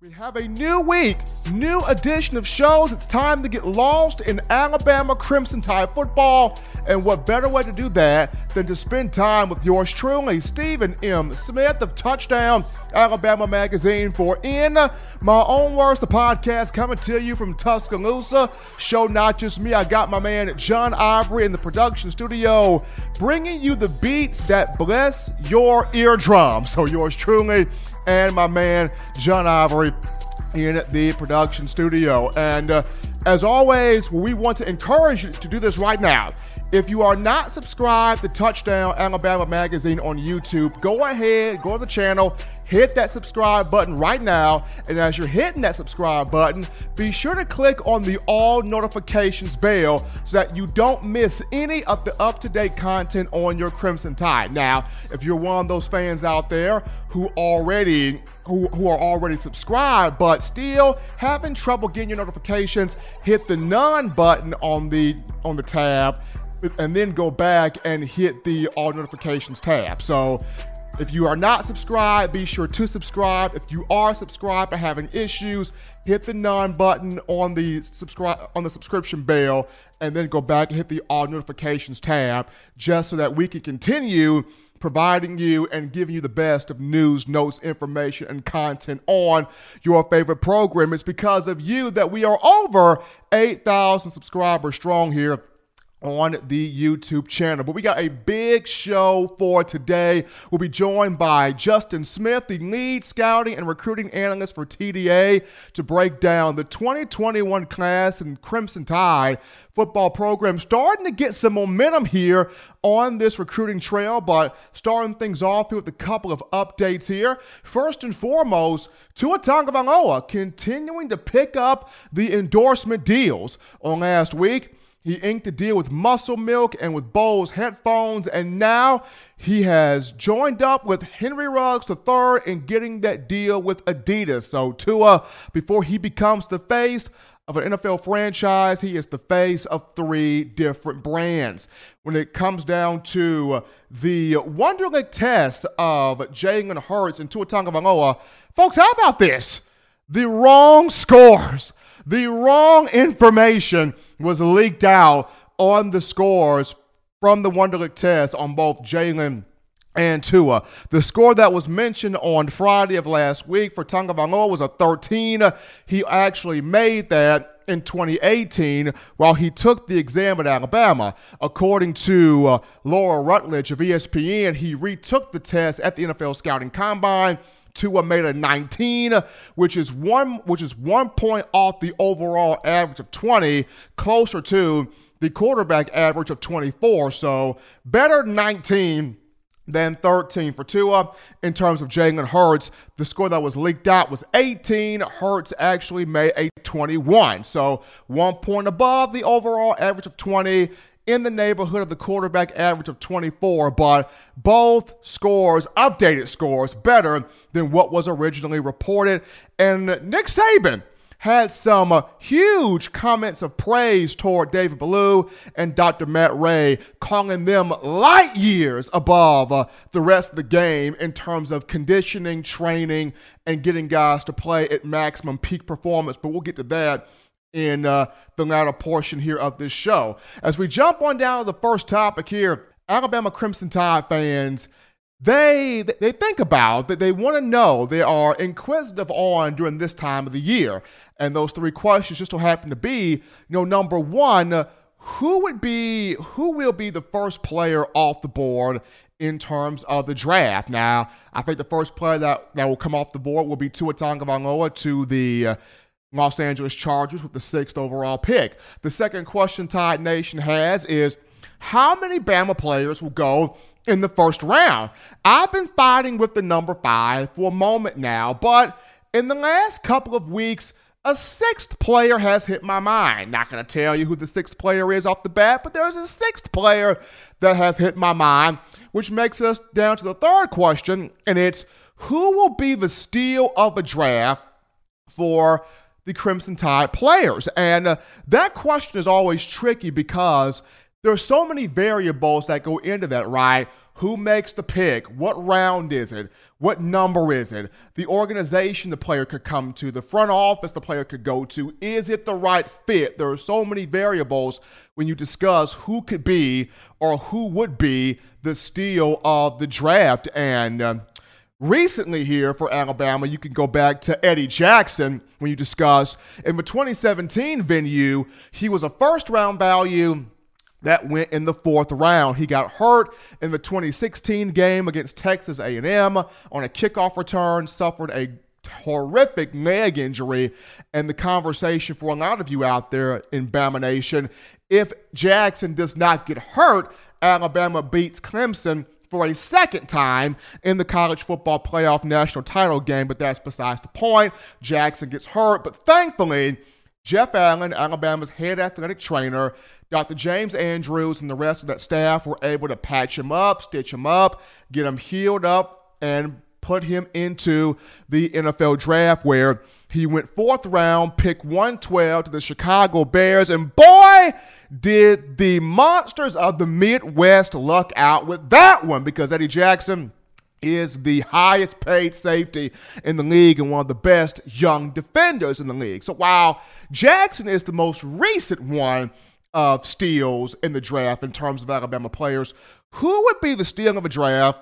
We have a new week, new edition of shows. It's time to get lost in Alabama Crimson Tide football. And what better way to do that than to spend time with yours truly, Stephen M. Smith of Touchdown Alabama Magazine, for In My Own Words, the podcast coming to you from Tuscaloosa. Show not just me, I got my man John Ivory in the production studio, bringing you the beats that bless your eardrum. So yours truly, and my man John Ivory in the production studio. And uh, as always, we want to encourage you to do this right now. If you are not subscribed to Touchdown Alabama Magazine on YouTube, go ahead, go to the channel, hit that subscribe button right now. And as you're hitting that subscribe button, be sure to click on the all notifications bell so that you don't miss any of the up to date content on your Crimson Tide. Now, if you're one of those fans out there who already who, who are already subscribed but still having trouble getting your notifications, hit the none button on the on the tab and then go back and hit the all notifications tab. So if you are not subscribed, be sure to subscribe. If you are subscribed but having issues, hit the none button on the subscribe on the subscription bell and then go back and hit the all notifications tab just so that we can continue providing you and giving you the best of news, notes, information, and content on your favorite program. It's because of you that we are over 8,000 subscribers strong here on the YouTube channel. But we got a big show for today. We'll be joined by Justin Smith, the lead scouting and recruiting analyst for TDA, to break down the 2021 class and Crimson Tide football program starting to get some momentum here on this recruiting trail, but starting things off here with a couple of updates here. First and foremost, Tua Tagovailoa continuing to pick up the endorsement deals on last week. He inked a deal with Muscle Milk and with Bose headphones, and now he has joined up with Henry Ruggs III in getting that deal with Adidas. So Tua, before he becomes the face of an NFL franchise, he is the face of three different brands. When it comes down to the Wonderlic test of Jalen Hurts and Tua Tagovailoa, folks, how about this? The wrong scores the wrong information was leaked out on the scores from the Wonderlic test on both Jalen and Tua. The score that was mentioned on Friday of last week for Tagovailoa was a 13. He actually made that in 2018 while he took the exam at Alabama. According to uh, Laura Rutledge of ESPN, he retook the test at the NFL Scouting Combine Tua made a 19, which is one which is one point off the overall average of 20, closer to the quarterback average of 24. So better 19 than 13 for Tua. In terms of Jalen Hurts, the score that was leaked out was 18. Hurts actually made a 21. So one point above the overall average of 20 in the neighborhood of the quarterback average of 24, but both scores, updated scores, better than what was originally reported. And Nick Saban had some uh, huge comments of praise toward David Ballou and Dr. Matt Rhea, calling them light years above uh, the rest of the game in terms of conditioning, training, and getting guys to play at maximum peak performance. But we'll get to that in uh, the latter portion here of this show. As we jump on down to the first topic here, Alabama Crimson Tide fans, they they think about that they want to know they are inquisitive on during this time of the year, and those three questions just so happen to be, you know, number one, who would be who will be the first player off the board in terms of the draft. Now, I think the first player that, that will come off the board will be Tua Tagovailoa to the uh, Los Angeles Chargers with the sixth overall pick. The second question Tide Nation has is how many Bama players will go in the first round? I've been fighting with the number five for a moment now, but in the last couple of weeks, a sixth player has hit my mind. Not going to tell you who the sixth player is off the bat, but there's a sixth player that has hit my mind, which makes us down to the third question, and it's who will be the steal of a draft for the Crimson Tide players? And uh, that question is always tricky because there are so many variables that go into that, right? who makes the pick, what round is it, what number is it, the organization the player could come to, the front office the player could go to, is it the right fit? There are so many variables when you discuss who could be or who would be the steal of the draft. And uh, recently here for Alabama, you can go back to Eddie Jackson when you discuss in the 2017 venue, he was a first round value that went in the fourth round. He got hurt in the 2016 game against Texas A&M on a kickoff return, suffered a horrific leg injury, and the conversation for a lot of you out there in Bama Nation, if Jackson does not get hurt, Alabama beats Clemson for a second time in the college football playoff national title game, but that's besides the point. Jackson gets hurt, but thankfully, Jeff Allen, Alabama's head athletic trainer, Dr. James Andrews, and the rest of that staff were able to patch him up, stitch him up, get him healed up, and put him into the NFL draft where he went fourth round, pick 112 to the Chicago Bears, and boy, did the monsters of the Midwest luck out with that one because Eddie Jackson is the highest paid safety in the league and one of the best young defenders in the league. So while Jackson is the most recent one of steals in the draft in terms of Alabama players, who would be the steal of a draft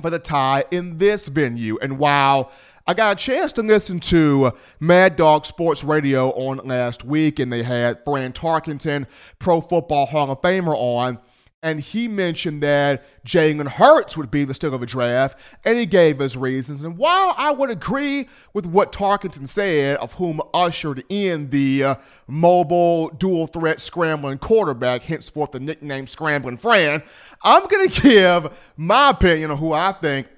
for the tie in this venue? And while I got a chance to listen to Mad Dog Sports Radio on last week, and they had Fran Tarkenton, Pro Football Hall of Famer, on and he mentioned that Jalen Hurts would be the steal of a draft, and he gave his reasons. And while I would agree with what Tarkenton said, of whom ushered in the uh, mobile dual threat scrambling quarterback, henceforth the nickname Scrambling Fran, I'm going to give my opinion on who I think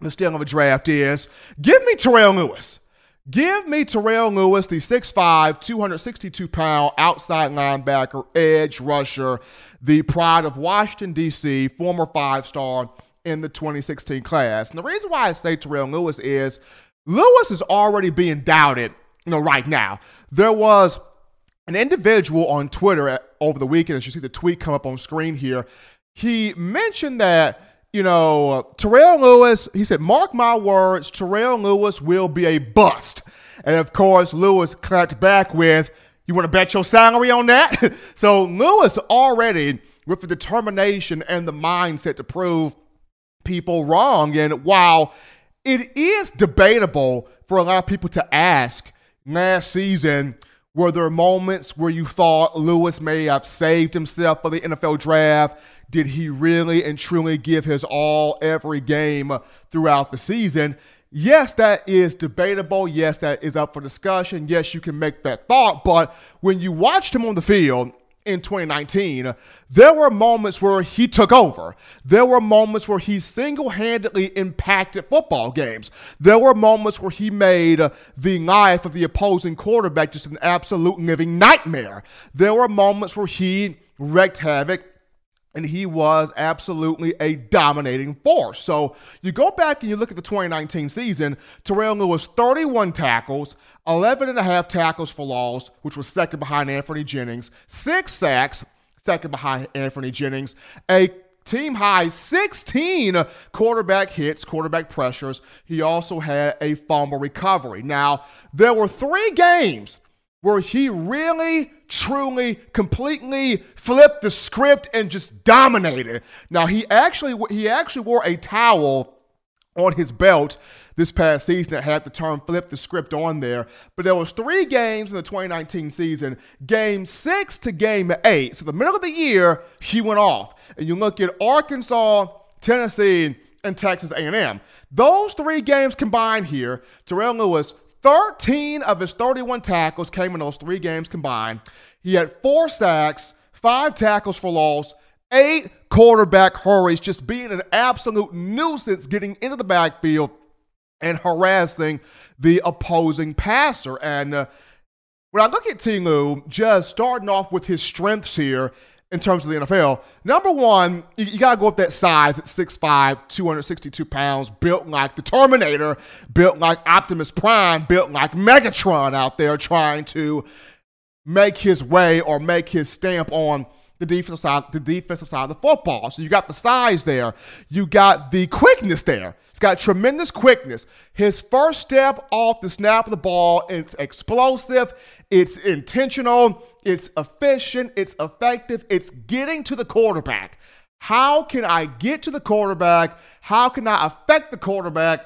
the steal of a draft is. Give me Terrell Lewis. Give me Terrell Lewis, the 6'5, 262 pound outside linebacker, edge rusher, the pride of Washington, D.C., former five star in the 2016 class. And the reason why I say Terrell Lewis is Lewis is already being doubted, you know, right now. There was an individual on Twitter over the weekend, as you see the tweet come up on screen here. He mentioned that you know, uh, Terrell Lewis, he said, mark my words, Terrell Lewis will be a bust. And of course, Lewis clapped back with, you want to bet your salary on that? so Lewis already, with the determination and the mindset to prove people wrong. And while it is debatable for a lot of people to ask last season, were there moments where you thought Lewis may have saved himself for the NFL draft? Did he really and truly give his all every game throughout the season? Yes, that is debatable. Yes, that is up for discussion. Yes, you can make that thought. But when you watched him on the field, in 2019, there were moments where he took over. There were moments where he single handedly impacted football games. There were moments where he made the life of the opposing quarterback just an absolute living nightmare. There were moments where he wreaked havoc and he was absolutely a dominating force. So you go back and you look at the 2019 season, Terrell Lewis 31 tackles, 11 and a half tackles for loss, which was second behind Anfernee Jennings, six sacks, second behind Anfernee Jennings, a team high 16 quarterback hits, quarterback pressures. He also had a fumble recovery. Now, there were three games where he really, truly, completely flipped the script and just dominated. Now he actually he actually wore a towel on his belt this past season that had the term flip the script on there. But there was three games in the 2019 season, game six to game eight. So the middle of the year, he went off. And you look at Arkansas, Tennessee, and Texas A&M. Those three games combined here, Terrell Lewis 13 of his 31 tackles came in those three games combined. He had four sacks, five tackles for loss, eight quarterback hurries, just being an absolute nuisance getting into the backfield and harassing the opposing passer. And uh, when I look at Tingu, just starting off with his strengths here in terms of the NFL. Number one, you, you got to go up that size at 6'5, 262 pounds, built like the Terminator, built like Optimus Prime, built like Megatron out there trying to make his way or make his stamp on the defensive side, the defensive side of the football. So you got the size there, you got the quickness there. He's got tremendous quickness. His first step off the snap of the ball, it's explosive, it's intentional, it's efficient, it's effective, it's getting to the quarterback. How can I get to the quarterback? How can I affect the quarterback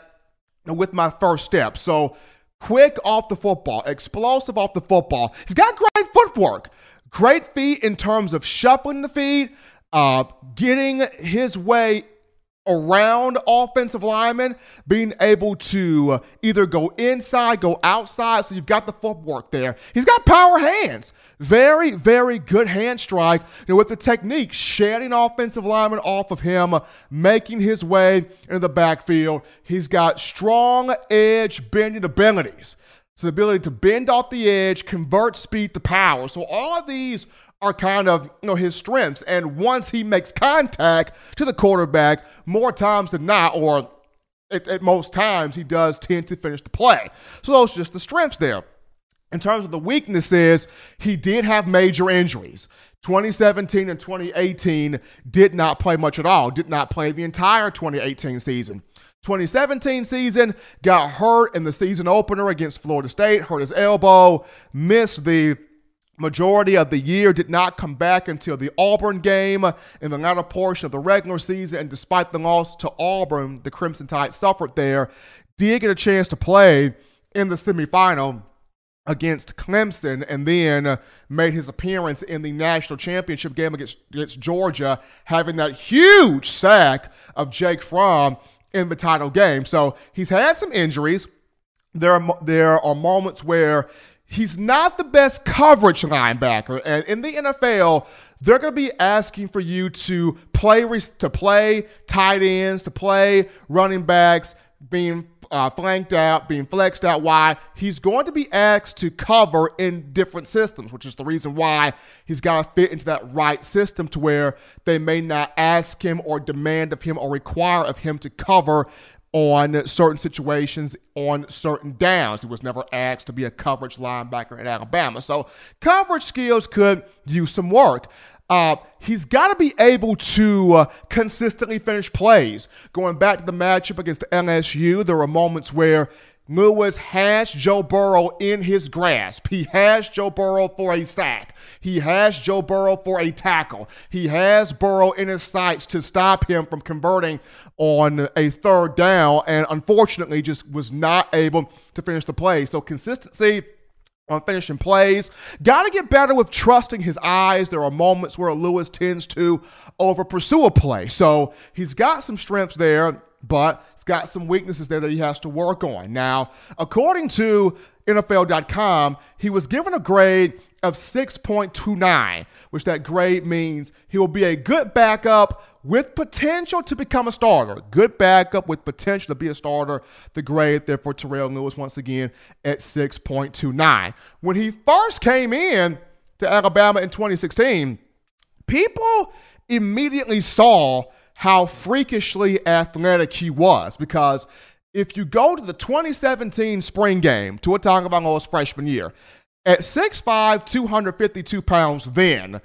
with my first step? So quick off the football, explosive off the football. He's got great footwork. Great feet in terms of shuffling the feet, uh, getting his way around offensive linemen, being able to either go inside, go outside. So you've got the footwork there. He's got power hands. Very, very good hand strike. Know, with the technique, shedding offensive linemen off of him, making his way into the backfield. He's got strong edge bending abilities. So the ability to bend off the edge, convert speed to power. So all of these are kind of you know his strengths. And once he makes contact to the quarterback, more times than not, or at, at, most times, he does tend to finish the play. So those are just the strengths there. In terms of the weaknesses, he did have major injuries. 2017 and 2018 did not play much at all, did not play the entire 2018 season. 2017 season, got hurt in the season opener against Florida State, hurt his elbow, missed the majority of the year, did not come back until the Auburn game in the latter portion of the regular season. And despite the loss to Auburn, the Crimson Tide suffered there, did get a chance to play in the semifinal against Clemson and then made his appearance in the national championship game against, against Georgia, having that huge sack of Jake Fromm in the title game. So he's had some injuries. There are there are moments where he's not the best coverage linebacker, and in the NFL, they're going to be asking for you to play to play tight ends, to play running backs, being uh, flanked out, being flexed out. Why? He's going to be asked to cover in different systems, which is the reason why he's got to fit into that right system to where they may not ask him or demand of him or require of him to cover on certain situations on certain downs. He was never asked to be a coverage linebacker at Alabama. So coverage skills could use some work. Uh, he's got to be able to uh, consistently finish plays. Going back to the matchup against LSU, there were moments where Lewis has Joe Burrow in his grasp. He has Joe Burrow for a sack. He has Joe Burrow for a tackle. He has Burrow in his sights to stop him from converting on a third down, and unfortunately, just was not able to finish the play. So, consistency on finishing plays. Got to get better with trusting his eyes. There are moments where Lewis tends to over pursue a play. So, he's got some strengths there, but He's got some weaknesses there that he has to work on. Now, according to NFL.com, he was given a grade of 6.29, which that grade means he will be a good backup with potential to become a starter. Good backup with potential to be a starter. The grade there for Terrell Lewis once again at 6.29. When he first came in to Alabama in 2016, people immediately saw how freakishly athletic he was because if you go to the 2017 spring game, Tua Tagovailoa's freshman year, at 6'5", 252 pounds then,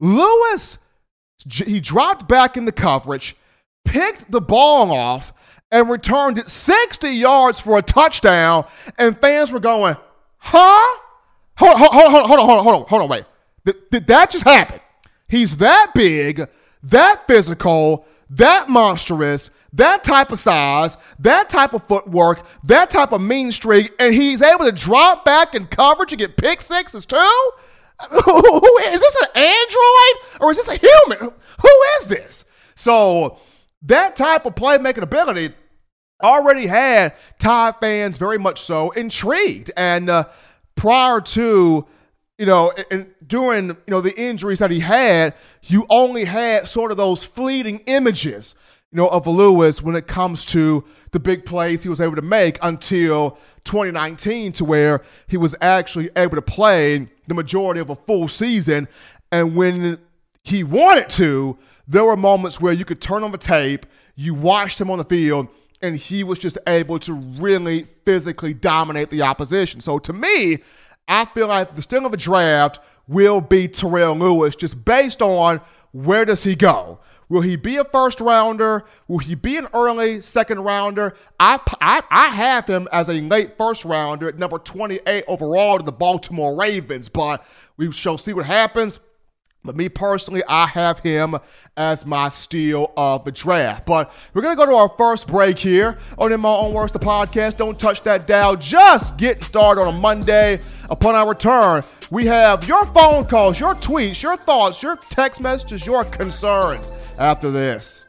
Lewis, he dropped back in the coverage, picked the ball off, and returned it 60 yards for a touchdown, and fans were going, huh? Hold on, hold on, hold on, hold on, hold on, hold on, wait. Did, did that just happen? He's that big that physical, that monstrous, that type of size, that type of footwork, that type of mean streak, and he's able to drop back in coverage and get pick sixes too? is this an android or is this a human? Who is this? So that type of playmaking ability already had Tide fans very much so intrigued. And uh, prior to you know, and during you know the injuries that he had, you only had sort of those fleeting images, you know, of Lewis when it comes to the big plays he was able to make until 2019, to where he was actually able to play the majority of a full season. And when he wanted to, there were moments where you could turn on the tape, you watched him on the field, and he was just able to really physically dominate the opposition. So to me, I feel like the still of a draft will be Terrell Lewis, just based on where does he go? Will he be a first rounder? Will he be an early second rounder? I, I, I have him as a late first rounder at number 28 overall to the Baltimore Ravens, but we shall see what happens. But me personally, I have him as my steal of the draft. But we're going to go to our first break here on In My Own Words, the podcast. Don't touch that dial. Just getting started on a Monday. Upon our return, we have your phone calls, your tweets, your thoughts, your text messages, your concerns after this.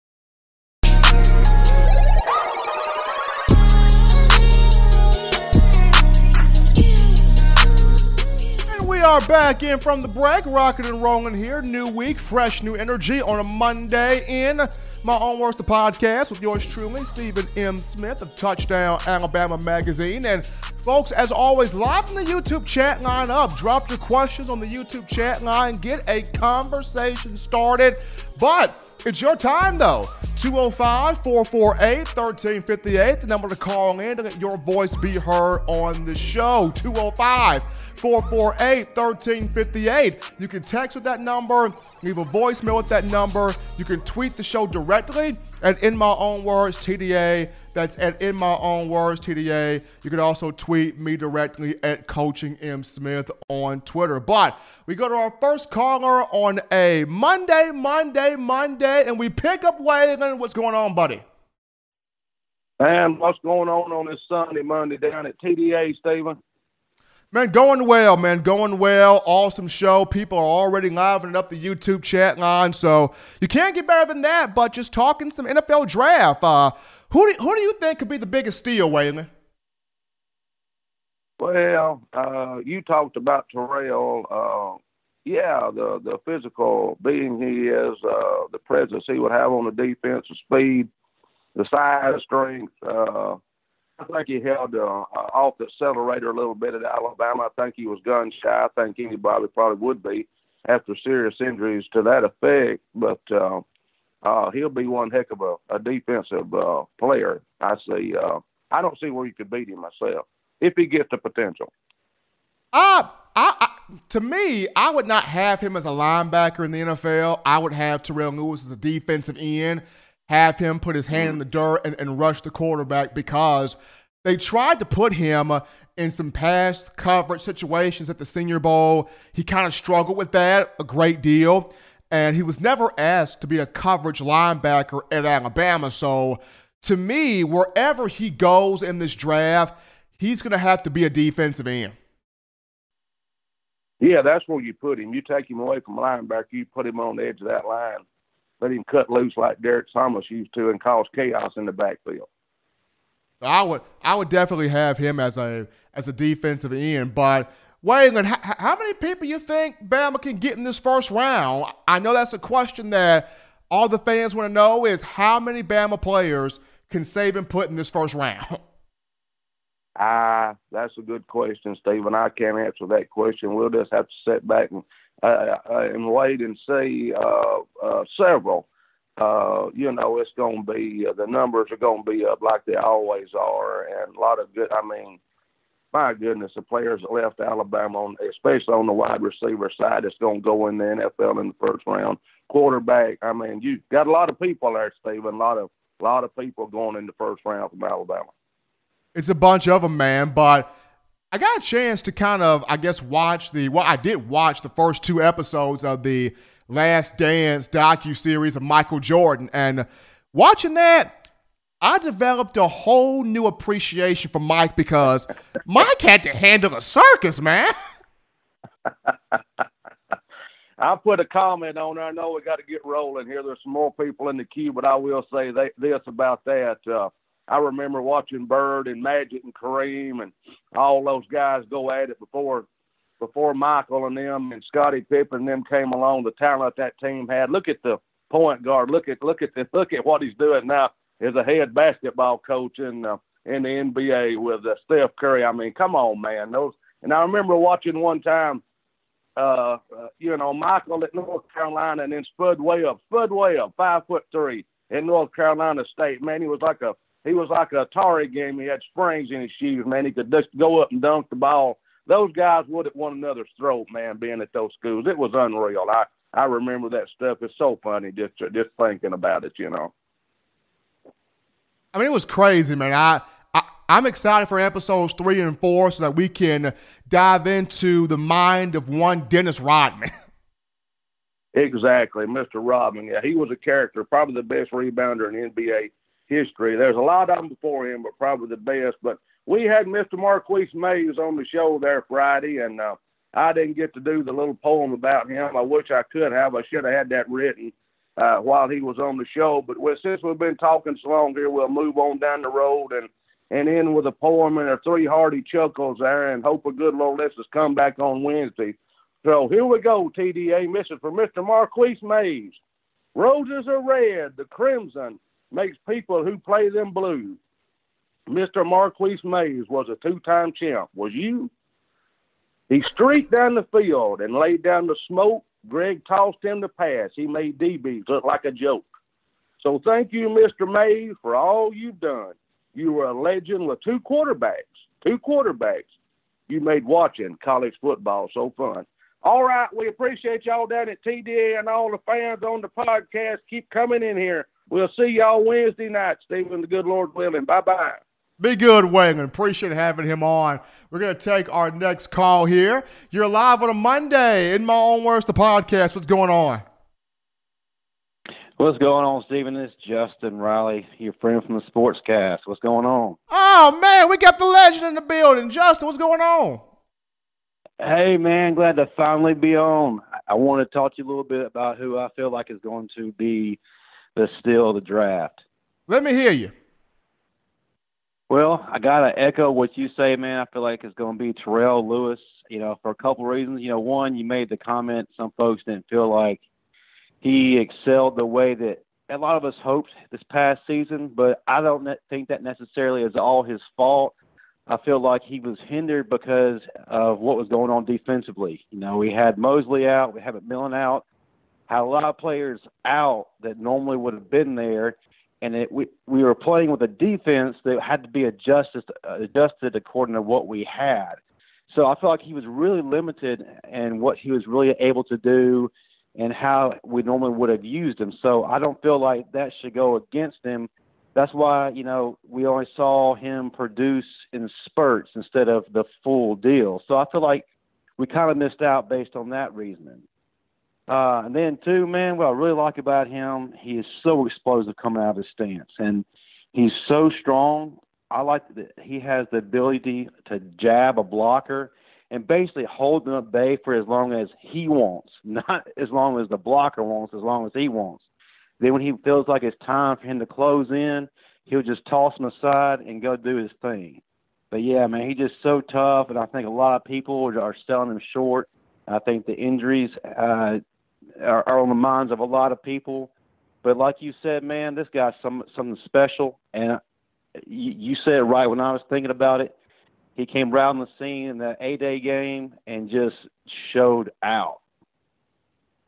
We are back in from the break, rocking and rolling here. New week, fresh new energy on a Monday in my own words, the podcast with yours truly, Stephen M. Smith of Touchdown Alabama Magazine. And folks, as always, live in the YouTube chat line up. Drop your questions on the YouTube chat line. Get a conversation started. But it's your time though. 205 448 1358, the number to call in to let your voice be heard on the show. 205 448 1358. You can text with that number, leave a voicemail with that number. You can tweet the show directly at In My Own Words TDA. That's at In My Own Words TDA. You can also tweet me directly at Coaching M Smith on Twitter. But we go to our first caller on a Monday, Monday, Monday, and we pick up Waylon. What's going on, buddy? And what's going on on this Sunday, Monday down at TDA, Stephen? Man, going well, man. Going well. Awesome show. People are already livening up the YouTube chat line. So you can't get better than that, but just talking some NFL draft. Uh, who, do, who do you think could be the biggest steal, Waylon? Well, uh, you talked about Terrell. Uh, yeah, the, the physical being he is, uh, the presence he would have on the defense, the speed, the size, strength. I think he held uh, off the accelerator a little bit at Alabama. I think he was gun shy. I think anybody probably would be after serious injuries to that effect. But uh, uh, he'll be one heck of a, a defensive uh, player. I see. Uh, I don't see where you could beat him myself if he gets the potential. Uh, I, I, to me, I would not have him as a linebacker in the NFL. I would have Terrell Lewis as a defensive end have him put his hand in the dirt and, and rush the quarterback because they tried to put him in some past coverage situations at the Senior Bowl. He kind of struggled with that a great deal, and he was never asked to be a coverage linebacker at Alabama. So, to me, wherever he goes in this draft, he's going to have to be a defensive end. Yeah, that's where you put him. You take him away from linebacker, you put him on the edge of that line let him cut loose like Derrick Thomas used to and cause chaos in the backfield. I would I would definitely have him as a as a defensive end, but Waylon, how, how many people you think Bama can get in this first round? I know that's a question that all the fans want to know is how many Bama players can Saban put in this first round? Ah, that's a good question, Stephen. I can't answer that question. We'll just have to sit back and uh, uh, and wait and see uh, uh, several. Uh, you know, it's going to be uh, the numbers are going to be up like they always are, and a lot of good. I mean, my goodness, the players that left Alabama, on, especially on the wide receiver side, it's going to go in the NFL in the first round. Quarterback, I mean, you got a lot of people there, Stephen. A lot of a lot of people going in the first round from Alabama. It's a bunch of them, man. But I got a chance to kind of, I guess, watch the. Well, I did watch the first two episodes of the Last Dance docu series of Michael Jordan, and watching that, I developed a whole new appreciation for Mike because Mike had to handle a circus, man. I'll put a comment on there. I know we got to get rolling here. There's some more people in the queue, but I will say they, this about that. Uh, I remember watching Bird and Magic and Kareem and all those guys go at it before before Michael and them and Scottie Pippen and them came along. The talent that team had. Look at the point guard. Look at look at the, look at what he's doing now as a head basketball coach in uh, in the NBA with uh, Steph Curry. I mean, come on, man. Those and I remember watching one time uh, uh, you know, Michael at North Carolina, and then Spud Webb, Spud Webb, five foot three in North Carolina State. Man, he was like a he was like a Atari game. He had springs in his shoes. Man, he could just go up and dunk the ball. Those guys would at one another's throat, man. Being at those schools, it was unreal. I I remember that stuff. It's so funny just just thinking about it. You know. I mean, it was crazy, man. I I'm excited for episodes three and four so that we can dive into the mind of one Dennis Rodman. Exactly, Mr. Rodman. Yeah, he was a character, probably the best rebounder in NBA history. There's a lot of them before him, but probably the best. But we had Mr. Marquis Maze on the show there Friday, and uh, I didn't get to do the little poem about him. I wish I could have. I should have had that written uh, while he was on the show. But since we've been talking so long here, we'll move on down the road and – and end with a poem and a three hearty chuckles there and hope a good Lord lets us come back on Wednesday. So here we go, TDA. Mission for Mr. Marquis Maze. Roses are red, the crimson makes people who play them blue. Mr. Marquis Maze was a two time champ. Was you? He streaked down the field and laid down the smoke. Greg tossed him the pass. He made DBs look like a joke. So thank you, Mr. Maze, for all you've done. You were a legend with two quarterbacks. Two quarterbacks. You made watching college football so fun. All right, we appreciate y'all down at TDA and all the fans on the podcast. Keep coming in here. We'll see y'all Wednesday night, Stephen, the good Lord willing. Bye bye. Be good, Wayne. Appreciate having him on. We're going to take our next call here. You're live on a Monday in my own words, the podcast. What's going on? What's going on, Stephen? It's Justin Riley, your friend from the Sportscast. What's going on? Oh man, we got the legend in the building. Justin, what's going on? Hey man, glad to finally be on. I want to talk to you a little bit about who I feel like is going to be steal of the draft. Let me hear you. Well, I gotta echo what you say, man. I feel like it's going to be Terrell Lewis. You know, for a couple of reasons. You know, one, you made the comment some folks didn't feel like he excelled the way that a lot of us hoped this past season, but I don't think that necessarily is all his fault. I feel like he was hindered because of what was going on defensively. You know, we had Mosley out, we had McMillon out, had a lot of players out that normally would have been there, and it, we we were playing with a defense that had to be adjusted adjusted according to what we had. So I feel like he was really limited in what he was really able to do and how we normally would have used him. So I don't feel like that should go against him. That's why, you know, we only saw him produce in spurts instead of the full deal. So I feel like we kind of missed out based on that reasoning. Uh, and then, too, man, what I really like about him, he is so explosive coming out of his stance. And he's so strong. I like that he has the ability to jab a blocker and basically hold them at bay for as long as he wants, not as long as the blocker wants, as long as he wants. Then when he feels like it's time for him to close in, he'll just toss him aside and go do his thing. But yeah, man, he's just so tough, and I think a lot of people are selling him short. I think the injuries uh, are, are on the minds of a lot of people. But like you said, man, this guy's some something special, and you, you said it right when I was thinking about it he came around the scene in that A Day game and just showed out.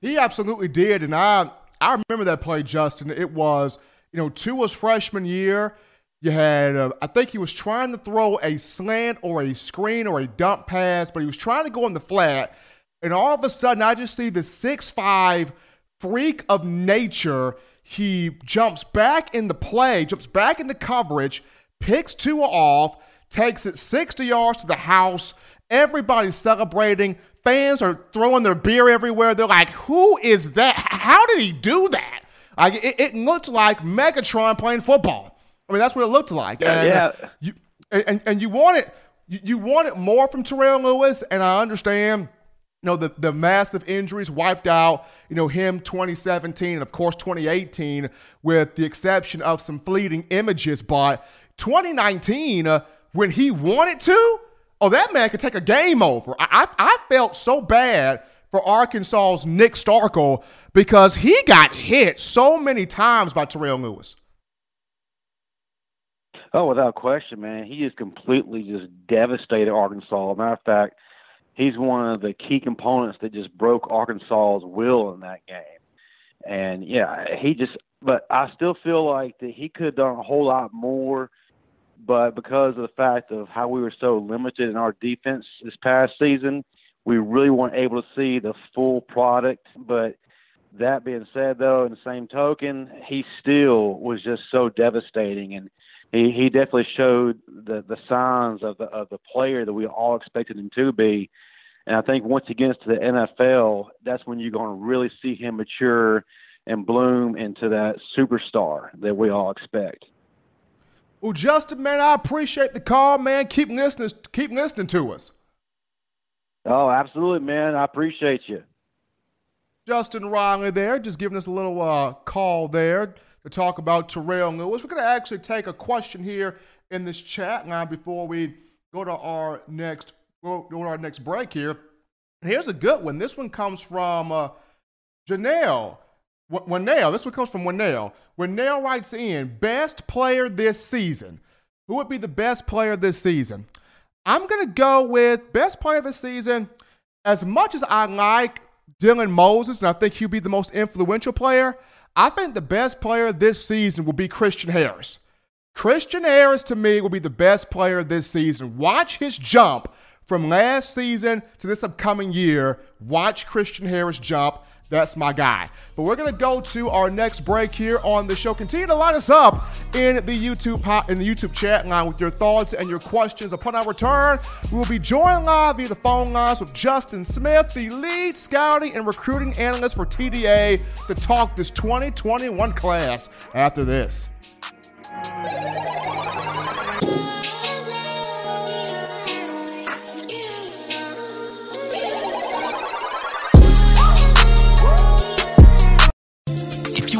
He absolutely did, and I I remember that play, Justin. It was you know Tua's freshman year. You had uh, I think he was trying to throw a slant or a screen or a dump pass, but he was trying to go in the flat, and all of a sudden I just see the six five freak of nature. He jumps back in the play, jumps back into coverage, picks Tua off takes it 60 yards to the house. Everybody's celebrating. Fans are throwing their beer everywhere. They're like, who is that? How did he do that? Like, it, it looked like Megatron playing football. I mean, that's what it looked like. And, uh, yeah. You, and, and you wanted you, you wanted more from Terrell Lewis, and I understand – you know, the, the massive injuries wiped out, you know, him 2017 and of course 2018 with the exception of some fleeting images. But 2019, uh, when he wanted to, oh, that man could take a game over. I, I, I felt so bad for Arkansas's Nick Starkel because he got hit so many times by Terrell Lewis. Oh, without question, man. He just completely just devastated Arkansas. Matter of fact, he's one of the key components that just broke Arkansas's will in that game. And yeah, he just. But I still feel like that he could have done a whole lot more. But because of the fact of how we were so limited in our defense this past season, we really weren't able to see the full product. But that being said, though, in the same token, he still was just so devastating, and he he definitely showed the the signs of the of the player that we all expected him to be. And I think once he gets to the NFL, that's when you're going to really see him mature and bloom into that superstar that we all expect. Well, Justin, man, I appreciate the call, man. Keep listening, keep listening to us. Oh, absolutely, man. I appreciate you. Justin Riley there, just giving us a little uh, call there to talk about Terrell Lewis. We're going to actually take a question here in this chat line before we go to our next go to our next break here. here's a good one. This one comes from uh, Janelle. Winnell, this one comes from Winnell. Winnell writes in, best player this season. Who would be the best player this season? I'm going to go with best player of the season. As much as I like Dylan Moses, and I think he'll be the most influential player, I think the best player this season will be Christian Harris. Christian Harris, to me, will be the best player this season. Watch his jump from last season to this upcoming year. Watch Christian Harris jump. That's my guy. But we're gonna go to our next break here on the show. Continue to line us up in the YouTube in the YouTube chat line with your thoughts and your questions. Upon our return, we will be joined live via the phone lines with Justin Smith, the lead scouting and recruiting analyst for TDA, to talk this 2021 class. After this.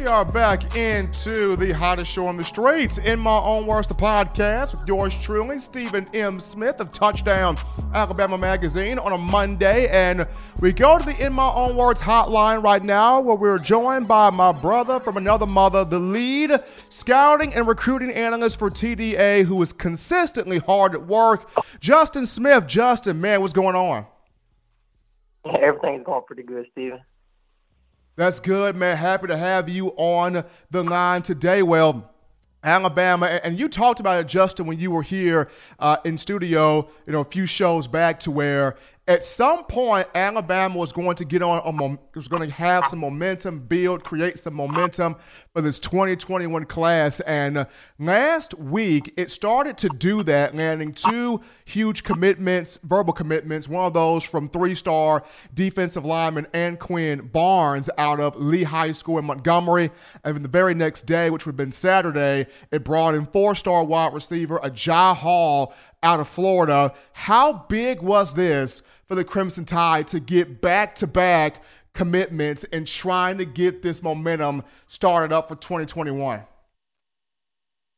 We are back into the hottest show on the streets, In My Own Words, the podcast with yours truly, Stephen M. Smith of Touchdown Alabama Magazine on a Monday. And we go to the In My Own Words hotline right now where we're joined by my brother from another mother, the lead scouting and recruiting analyst for TDA, who is consistently hard at work, Justin Smith. Justin, man, what's going on? Everything's going pretty good, Stephen. That's good, man. Happy to have you on the line today. Well, Alabama, and you talked about it, Justin, when you were here uh, in studio, you know, a few shows back, to where at some point, Alabama was going to get on, a, was going to have some momentum, build, create some momentum for this 2021 class. And uh, last week, it started to do that, landing two huge commitments, verbal commitments. One of those from three-star defensive lineman Anquin Barnes out of Lee High School in Montgomery. And then the very next day, which would have been Saturday, it brought in four-star wide receiver Agiye Hall out of Florida. How big was this for the Crimson Tide to get back to back commitments and trying to get this momentum started up for 2021?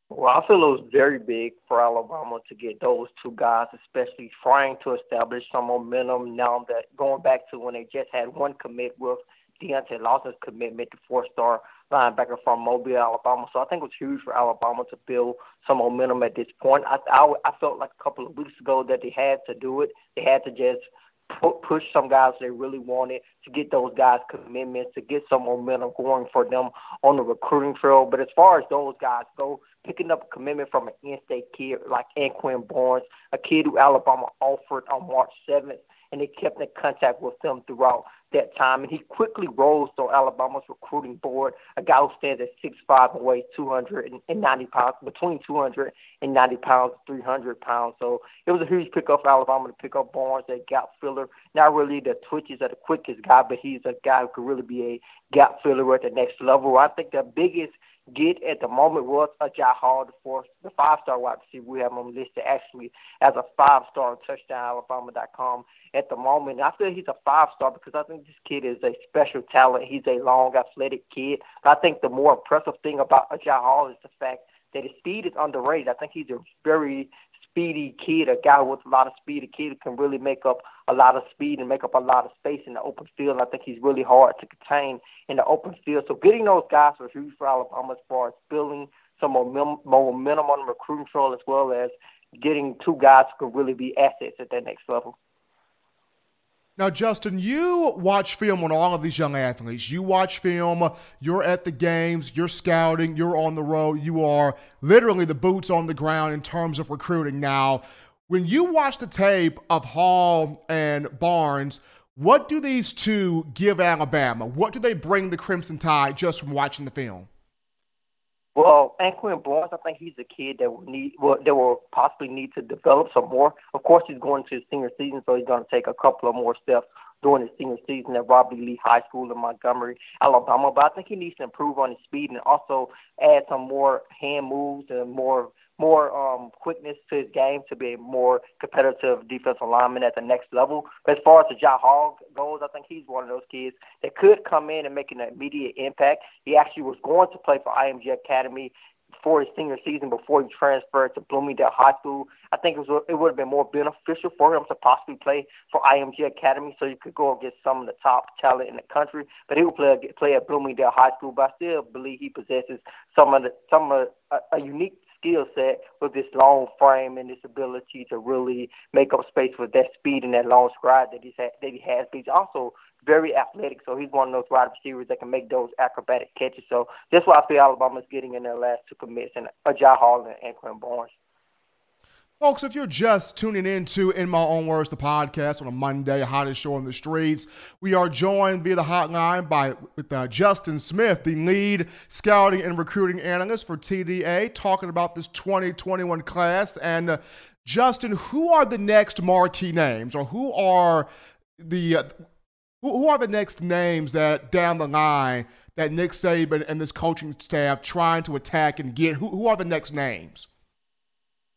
Well, I feel it was very big for Alabama to get those two guys, especially trying to establish some momentum now that going back to when they just had one commit with Deontae Lawson's commitment to four-star linebacker from Mobile, Alabama. So I think it was huge for Alabama to build some momentum at this point. I, I, I felt like a couple of weeks ago that they had to do it. They had to just push some guys they really wanted to get those guys commitments to get some momentum going for them on the recruiting trail. But as far as those guys go, picking up a commitment from an in-state kid like Anquin Barnes, a kid who Alabama offered on March 7th, and they kept in contact with them throughout that time. And he quickly rose to Alabama's recruiting board, a guy who stands at six five and weighs 290 pounds, between 290 pounds and 300 pounds. So it was a huge pickup for Alabama to pick up Barnes, that gap filler. Not really the twitches or the quickest guy, but he's a guy who could really be a gap filler at the next level. I think the biggest – get at the moment was Agiye Hall, the fourth, the five star wide receiver. We have him listed actually as a five star on touchdownalabama.com at the moment. I feel he's a five star because I think this kid is a special talent. He's a long, athletic kid. I think the more impressive thing about Agiye Hall is the fact that his speed is underrated. I think he's a very speedy kid, a guy with a lot of speed, a kid who can really make up a lot of speed and make up a lot of space in the open field. I think he's really hard to contain in the open field. So getting those guys was huge for Alabama as far as building some momentum, on the recruiting trail as well as getting two guys who can really be assets at that next level. Now, Justin, you watch film on all of these young athletes. You watch film, you're at the games, you're scouting, you're on the road, you are literally the boots on the ground in terms of recruiting. Now, when you watch the tape of Hall and Barnes, what do these two give Alabama? What do they bring the Crimson Tide just from watching the film? Well, Anquin Barnes, I think he's a kid that will need, well, that will possibly need to develop some more. Of course, he's going to his senior season, so he's going to take a couple of more steps during his senior season at Robert Lee High School in Montgomery, Alabama. But I think he needs to improve on his speed and also add some more hand moves and more more um, quickness to his game to be a more competitive defensive lineman at the next level. But as far as the Agiye Hall goes, I think he's one of those kids that could come in and make an immediate impact. He actually was going to play for IMG Academy for his senior season before he transferred to Bloomingdale High School. I think it, was, it would have been more beneficial for him to possibly play for IMG Academy so you could go against some of the top talent in the country. But he would play play at Bloomingdale High School. But I still believe he possesses some of the some of a, a unique skill set with this long frame and this ability to really make up space with that speed and that long stride that he's ha- that he has. But he's also very athletic, so he's one of those wide receivers that can make those acrobatic catches. So that's why I feel Alabama's getting in their last two commits, and Agiye Hall and Anquin Barnes. Folks, if you're just tuning in to In My Own Words, the podcast on a Monday, hottest show on the streets, we are joined via the hotline by with uh, Justin Smith, the lead scouting and recruiting analyst for TDA, talking about this 2021 class. And uh, Justin, who are the next marquee names, or who are the uh, who are the next names that down the line that Nick Saban and this coaching staff trying to attack and get? Who, who are the next names?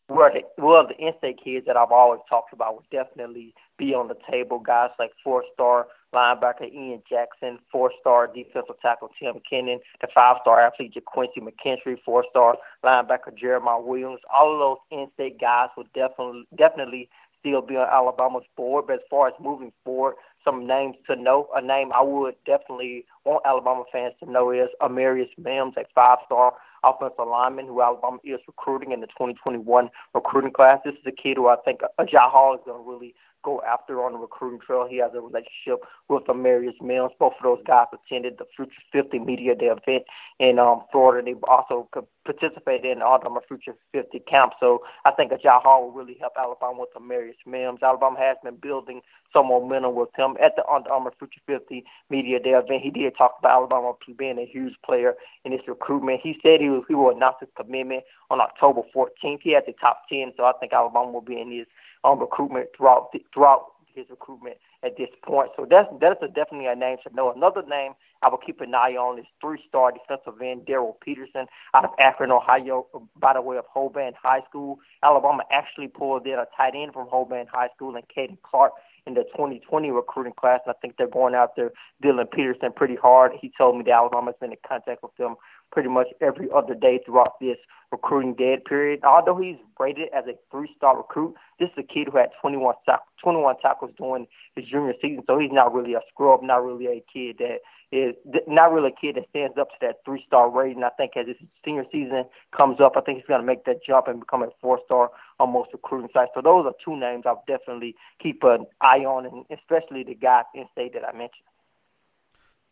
Right. Well, the in-state kids that I've always talked about would definitely be on the table. Guys like four-star linebacker Ian Jackson, four-star defensive tackle Tim McKinnon, the five-star athlete JaQuincy McKinstry, four-star linebacker Jeremiah Williams. All of those in-state guys would definitely definitely still be on Alabama's board. But as far as moving forward, some names to know, a name I would definitely want Alabama fans to know is Amarius Mims, a five-star offensive lineman who Alabama is recruiting in the 2021 recruiting class. This is a kid who I think Agiye Hall is going to really go after on the recruiting trail. He has a relationship with Amarius Mims. Both of those guys attended the Future 50 Media Day event in um, Florida. They also participated in the Alabama Future 50 camp. So I think Agiye Hall will really help Alabama with Amarius Mims. Alabama has been building some momentum with him at the Under Armour Future 50 Media Day event. He did talk about Alabama being a huge player in his recruitment. He said he, was, he will announce his commitment on October 14th. He had the top 10, so I think Alabama will be in his um, recruitment throughout the, throughout his recruitment at this point. So that's that's a, definitely a name to know. Another name I will keep an eye on is three-star defensive end Darrell Peterson out of Akron, Ohio, by the way of Hoban High School. Alabama actually pulled in a tight end from Hoban High School and Caden Clark in the 2020 recruiting class. And I think they're going there dealing Peterson pretty hard. He told me that Alabama's been in contact with them pretty much every other day throughout this recruiting dead period. Although he's rated as a three-star recruit, this is a kid who had 21, 21 tackles during his junior season, so he's not really a scrub, not really a kid that is not really a kid that stands up to that three-star rating. I think as his senior season comes up, I think he's going to make that jump and become a four-star on most recruiting sites. So those are two names I'll definitely keep an eye on, and especially the guy in state that I mentioned.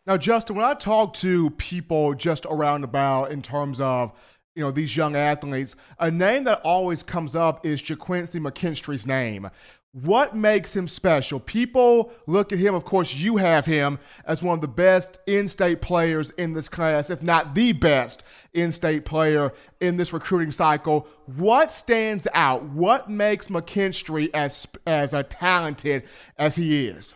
Now, Justin, when I talk to people just around about in terms of you know these young athletes, a name that always comes up is JaQuincy McKinstry's name. What makes him special? People look at him, of course, you have him as one of the best in state players in this class, if not the best in state player in this recruiting cycle. What stands out? What makes McKinstry as, as uh, talented as he is?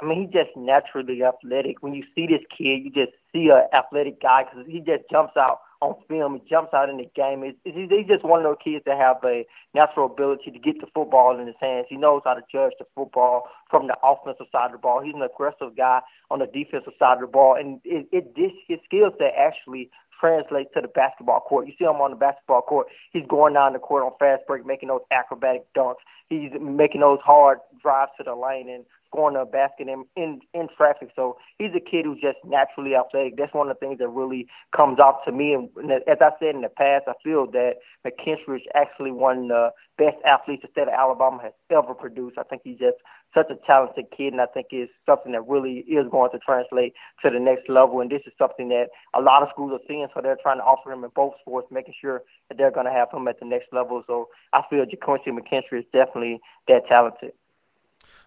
I mean, he's just naturally athletic. When you see this kid, you just see an athletic guy because he just jumps out on film. He jumps out in the game. He's, he's just one of those kids that have a natural ability to get the football in his hands. He knows how to judge the football from the offensive side of the ball. He's an aggressive guy on the defensive side of the ball, and it, it this his skill set actually translates to the basketball court. You see him on the basketball court. He's going down the court on fast break, making those acrobatic dunks. He's making those hard drives to the lane and scoring a basket in, in in traffic. So he's a kid who's just naturally athletic. That's one of the things that really comes out to me. And as I said in the past, I feel that McKinstry is actually one of the best athletes the state of Alabama has ever produced. I think he's just such a talented kid, and I think it's something that really is going to translate to the next level. And this is something that a lot of schools are seeing, so they're trying to offer him in both sports, making sure that they're going to have him at the next level. So I feel JaQuincy McKinstry is definitely that talented.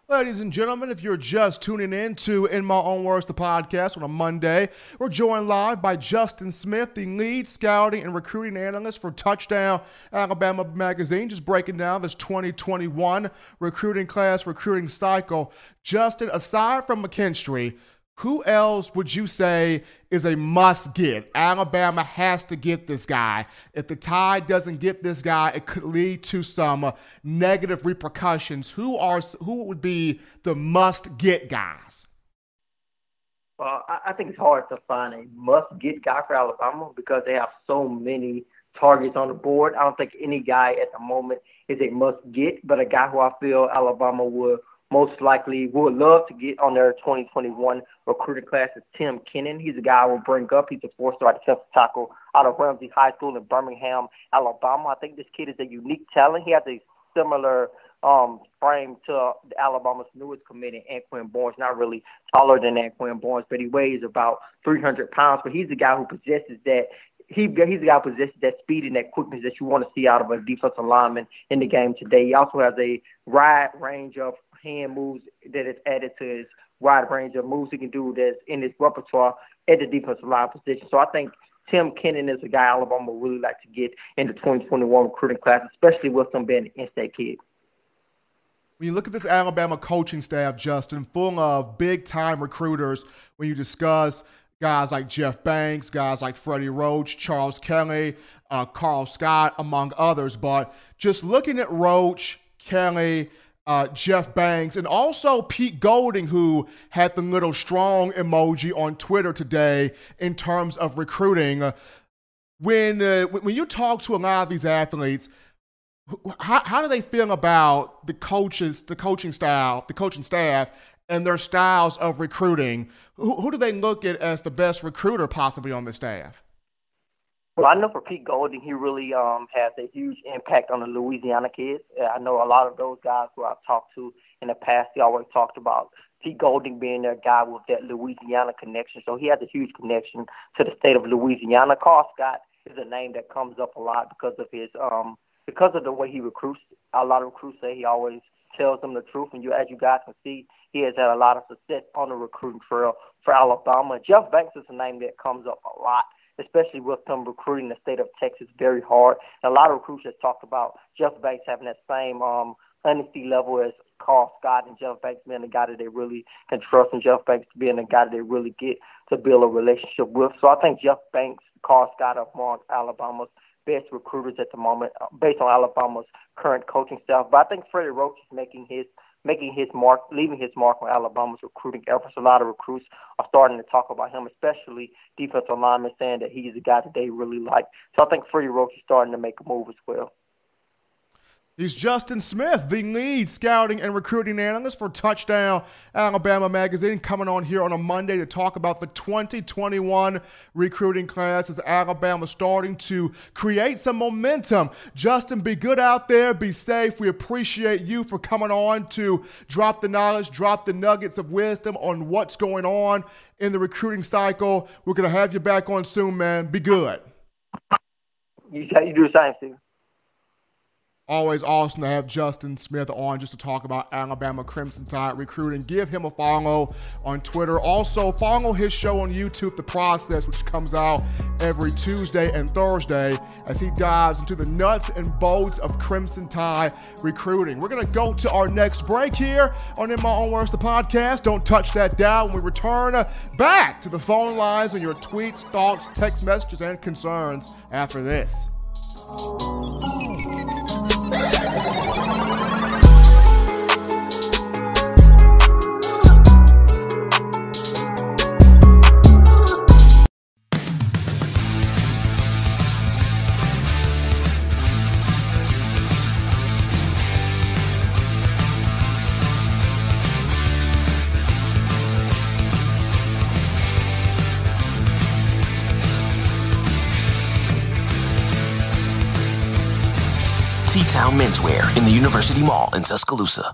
Ladies and gentlemen, if you're just tuning in to In My Own Words, the podcast on a Monday, we're joined live by Justin Smith, the lead scouting and recruiting analyst for Touchdown Alabama Magazine, just breaking down this 2021 recruiting class, recruiting cycle. Justin, aside from McKinstry, who else would you say is a must get? Alabama has to get this guy. If the Tide doesn't get this guy, it could lead to some negative repercussions. Who are who would be the must get guys? Uh, well, I think it's hard to find a must get guy for Alabama because they have so many targets on the board. I don't think any guy at the moment is a must get, but a guy who I feel Alabama would most likely would love to get on their 2021 recruiting class is Tim Keenan. He's a guy I will bring up. He's a four-star defensive tackle out of Ramsay High School in Birmingham, Alabama. I think this kid is a unique talent. He has a similar um, frame to Alabama's newest committee, Anquin Barnes. Not really taller than Anquin Barnes, but he weighs about 300 pounds. But he's the guy who possesses that he he's the guy who possesses that speed and that quickness that you want to see out of a defensive lineman in the game today. He also has a wide range of hand moves that is added to his wide range of moves he can do that's in his repertoire at the defensive line position. So I think Tim Keenan is a guy Alabama would really like to get in the 2021 recruiting class, especially with him being an in-state kid. When you look at this Alabama coaching staff, Justin, full of big-time recruiters, when you discuss guys like Jeff Banks, guys like Freddie Roach, Charles Kelly, uh, Karl Scott, among others, but just looking at Roach, Kelly, uh, Jeff Banks, and also Pete Golding, who had the little strong emoji on Twitter today in terms of recruiting. When uh, when you talk to a lot of these athletes, how, how do they feel about the coaches, the coaching style, the coaching staff, and their styles of recruiting, who, who do they look at as the best recruiter possibly on the staff? Well, I know for Pete Golding, he really um, has a huge impact on the Louisiana kids. I know a lot of those guys who I've talked to in the past, they always talked about Pete Golding being their guy with that Louisiana connection. So he has a huge connection to the state of Louisiana. Karl Scott is a name that comes up a lot because of his um because of the way he recruits. A lot of recruits say he always tells them the truth, and you, as you guys can see, he has had a lot of success on the recruiting trail for Alabama. Jeff Banks is a name that comes up a lot, especially with them recruiting the state of Texas very hard. And a lot of recruits have talked about Jeff Banks having that same um, honesty level as Karl Scott and Jeff Banks being the guy that they really can trust, and Jeff Banks being the guy that they really get to build a relationship with. So I think Jeff Banks, Karl Scott are among Alabama's best recruiters at the moment, uh, based on Alabama's current coaching staff. But I think Freddie Roach is making his making his mark, leaving his mark on Alabama's recruiting efforts. A lot of recruits are starting to talk about him, especially defensive linemen, saying that he's a guy that they really like. So I think Freddie Roach is starting to make a move as well. He's Justin Smith, the lead scouting and recruiting analyst for Touchdown Alabama Magazine, coming on here on a Monday to talk about the 2021 recruiting class as Alabama starting to create some momentum. Justin, be good out there, be safe. We appreciate you for coming on to drop the knowledge, drop the nuggets of wisdom on what's going on in the recruiting cycle. We're going to have you back on soon, man. Be good. You, you do the same, Steve. Always awesome to have Justin Smith on just to talk about Alabama Crimson Tide recruiting. Give him a follow on Twitter. Also, follow his show on YouTube, The Process, which comes out every Tuesday and Thursday as he dives into the nuts and bolts of Crimson Tide recruiting. We're going to go to our next break here on In My Own Words, the podcast. Don't touch that dial when we return uh, back to the phone lines and your tweets, thoughts, text messages, and concerns after this. Menswear in the University Mall in Tuscaloosa.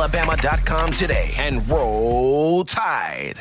alabama.com today and roll tide.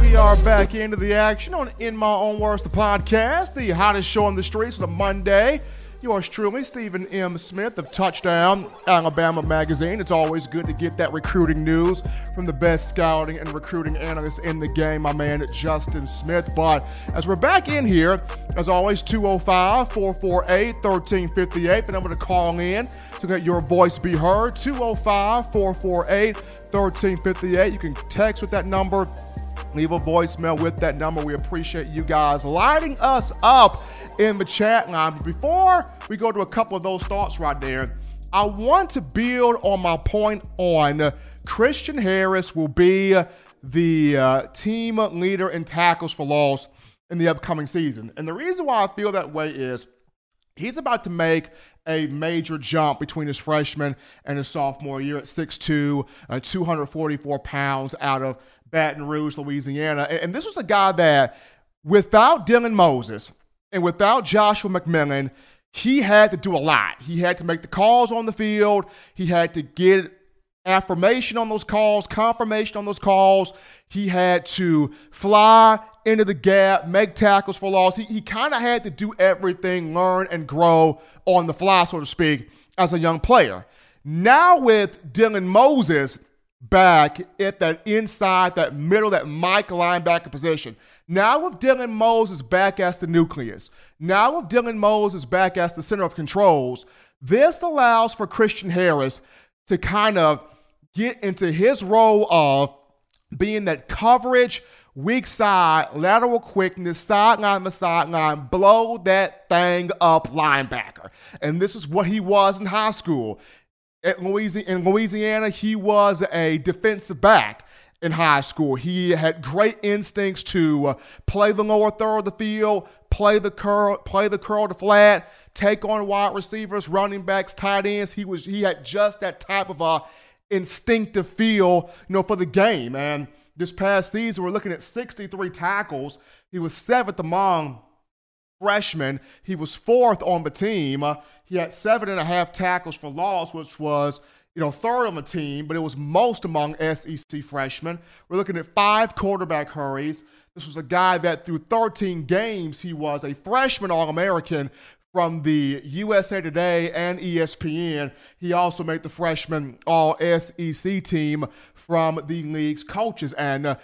We are back into the action on In My Own Words, the podcast, the hottest show on the streets on a Monday. Yours truly, Stephen M. Smith of Touchdown Alabama Magazine. It's always good to get that recruiting news from the best scouting and recruiting analyst in the game, my man Justin Smith. But as we're back in here, as always, 205 448 1358, the number to call in to let your voice be heard. 205 448 1358. You can text with that number leave a voicemail with that number. We appreciate you guys lighting us up in the chat line. But before we go to a couple of those thoughts right there, I want to build on my point on Christian Harris will be the uh, team leader in tackles for loss in the upcoming season. And the reason why I feel that way is he's about to make a major jump between his freshman and his sophomore year at 6'2, uh, 244 pounds out of Baton Rouge, Louisiana. And this was a guy that, without Dylan Moses and without Joshua McMillon, he had to do a lot. He had to make the calls on the field. He had to get affirmation on those calls, confirmation on those calls. He had to fly into the gap, make tackles for loss. He, he kind of had to do everything, learn and grow on the fly, so to speak, as a young player. Now with Dylan Moses, back at that inside, that middle, that Mike linebacker position. Now with Dylan Moses back as the nucleus, now with Dylan Moses is back as the center of controls, this allows for Christian Harris to kind of get into his role of being that coverage, weak side, lateral quickness, sideline to sideline, blow that thing up linebacker. And this is what he was in high school. At Louisiana, in Louisiana, he was a defensive back in high school. He had great instincts to uh, play the lower third of the field, play the curl, play the curl to flat, take on wide receivers, running backs, tight ends. He was he had just that type of a instinctive feel, you know, for the game. And this past season, we're looking at 63 tackles. He was seventh among freshmen. He was fourth on the team. Uh, he had seven and a half tackles for loss, which was you know third on the team, but it was most among SEC freshmen. We're looking at five quarterback hurries. This was a guy that through 13 games he was a freshman All-American from the USA Today and ESPN. He also made the freshman All SEC team from the league's coaches. And uh,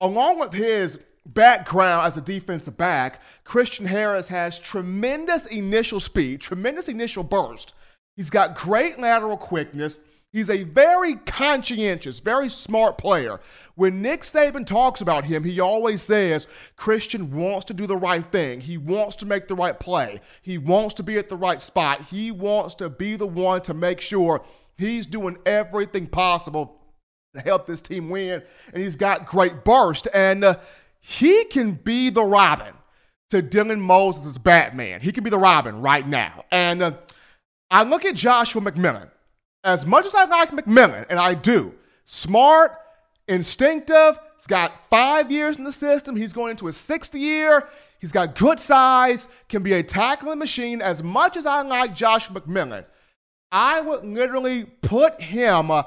along with his background as a defensive back, Christian Harris has tremendous initial speed, tremendous initial burst. He's got great lateral quickness. He's a very conscientious, very smart player. When Nick Saban talks about him, he always says Christian wants to do the right thing. He wants to make the right play. He wants to be at the right spot. He wants to be the one to make sure he's doing everything possible to help this team win. And he's got great burst. And uh, he can be the Robin to Dylan Moses' Batman. He can be the Robin right now. And uh, I look at Joshua McMillon as much as I like McMillon, and I do, smart, instinctive, he's got five years in the system. He's going into his sixth year. He's got good size, can be a tackling machine. As much as I like Josh McMillon, I would literally put him uh,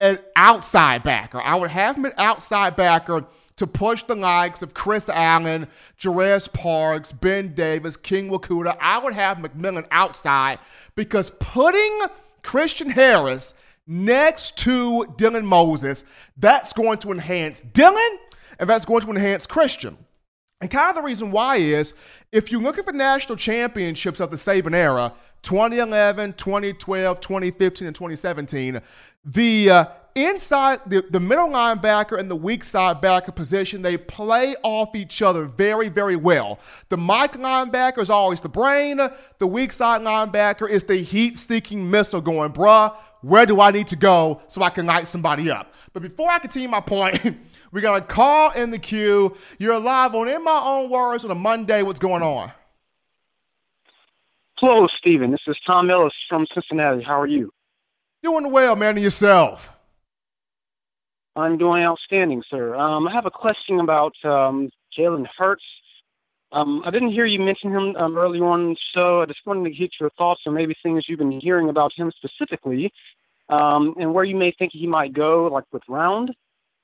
an outside backer. I would have him an outside backer to push the likes of Chris Allen, Jarez Parks, Ben Davis, King Mwikuta. I would have McMillon outside because putting – Christian Harris next to Dylan Moses, that's going to enhance Dylan and that's going to enhance Christian. And kind of the reason why is if you're looking for national championships of the Saban era, 2011, 2012, 2015, and 2017, the uh, inside, the, the middle linebacker and the weak side backer position, they play off each other very, very well. The Mike linebacker is always the brain. The weak side linebacker is the heat seeking missile going, bruh, where do I need to go so I can light somebody up? But before I continue my point, we got a call in the queue. You're live on In My Own Words on a Monday. What's going on? Hello, Stephen. This is Tom Ellis from Cincinnati. How are you? Doing well, man. And yourself? I'm doing outstanding, sir. Um, I have a question about um, Jalen Hurts. Um, I didn't hear you mention him um, earlier on, so I just wanted to get your thoughts on maybe things you've been hearing about him specifically, um, and where you may think he might go, like with round,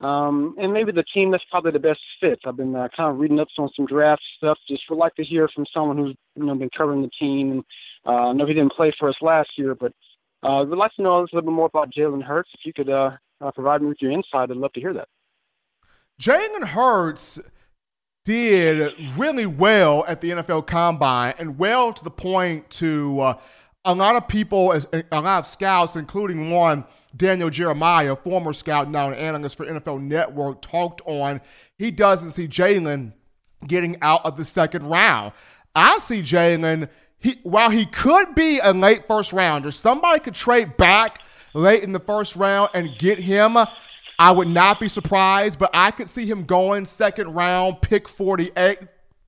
um, and maybe the team that's probably the best fit. I've been uh, kind of reading up on some draft stuff. Just would like to hear from someone who's you know been covering the team. And uh, I know he didn't play for us last year, but uh, would like to know a little bit more about Jalen Hurts. If you could uh, uh, provide me with your insight. I'd love to hear that. Jalen Hurts did really well at the NFL Combine, and well to the point to uh, a lot of people, a lot of scouts, including one Daniel Jeremiah, former scout now an analyst for NFL Network, talked on. He doesn't see Jalen getting out of the second round. I see Jalen. He, while he could be a late first rounder, somebody could trade back late in the first round and get him, I would not be surprised, but I could see him going second round, pick 48,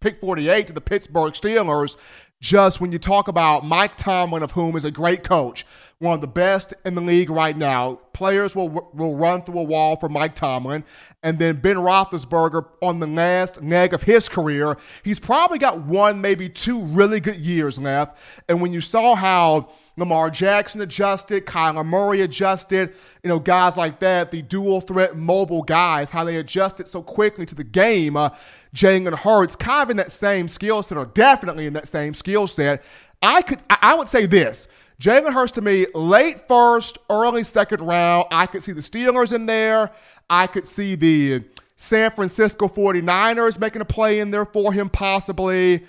pick 48 to the Pittsburgh Steelers. Just when you talk about Mike Tomlin, of whom is a great coach, one of the best in the league right now. Players will will run through a wall for Mike Tomlin, and then Ben Roethlisberger on the last leg of his career. He's probably got one, maybe two really good years left. And when you saw how Lamar Jackson adjusted, Kyler Murray adjusted, you know, guys like that, the dual threat mobile guys, how they adjusted so quickly to the game. Uh, Jalen Hurts, kind of in that same skill set, or definitely in that same skill set. I could, I would say this: Jalen Hurts to me, late first, early second round. I could see the Steelers in there. I could see the San Francisco 49ers making a play in there for him, possibly.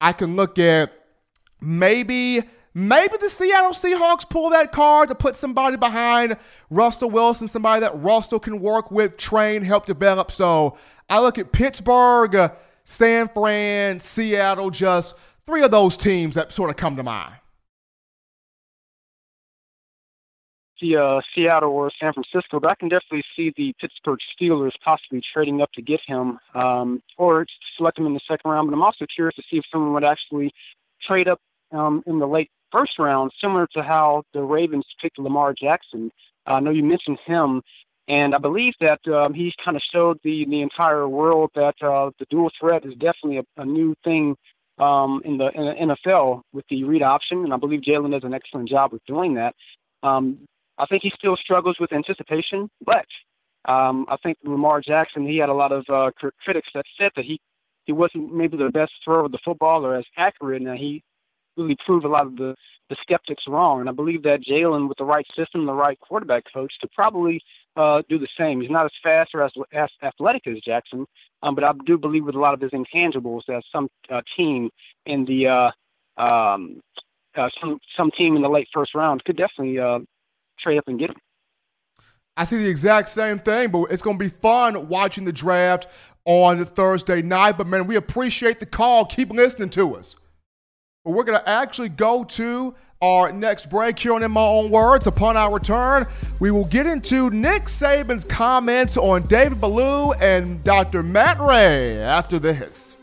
I can look at maybe maybe the Seattle Seahawks pull that card to put somebody behind Russell Wilson, somebody that Russell can work with, train, help develop. So I look at Pittsburgh, San Fran, Seattle, just three of those teams that sort of come to mind. The uh, Seattle or San Francisco, but I can definitely see the Pittsburgh Steelers possibly trading up to get him, um, or select him in the second round. But I'm also curious to see if someone would actually trade up um, in the late first round, similar to how the Ravens picked Lamar Jackson. I know you mentioned him, and I believe that um, he's kind of showed the the entire world that uh, the dual threat is definitely a, a new thing um, in, the, in the NFL with the read option, and I believe Jalen does an excellent job with doing that. Um, I think he still struggles with anticipation, but um, I think Lamar Jackson, he had a lot of uh, critics that said that he he wasn't maybe the best thrower of the football or as accurate, and he really proved a lot of the the skeptics wrong. And I believe that Jalen, with the right system, the right quarterback coach, could probably uh, do the same. He's not as fast or as, as athletic as Jackson, um, but I do believe with a lot of his intangibles that some uh, team in the uh, um, uh, some some team in the late first round could definitely uh, trade up and get him. I see the exact same thing, but it's going to be fun watching the draft on Thursday night. But man, we appreciate the call. Keep listening to us. But we're going to actually go to our next break here on In My Own Words. Upon our return, we will get into Nick Saban's comments on David Ballou and Dr. Matt Rhea after this.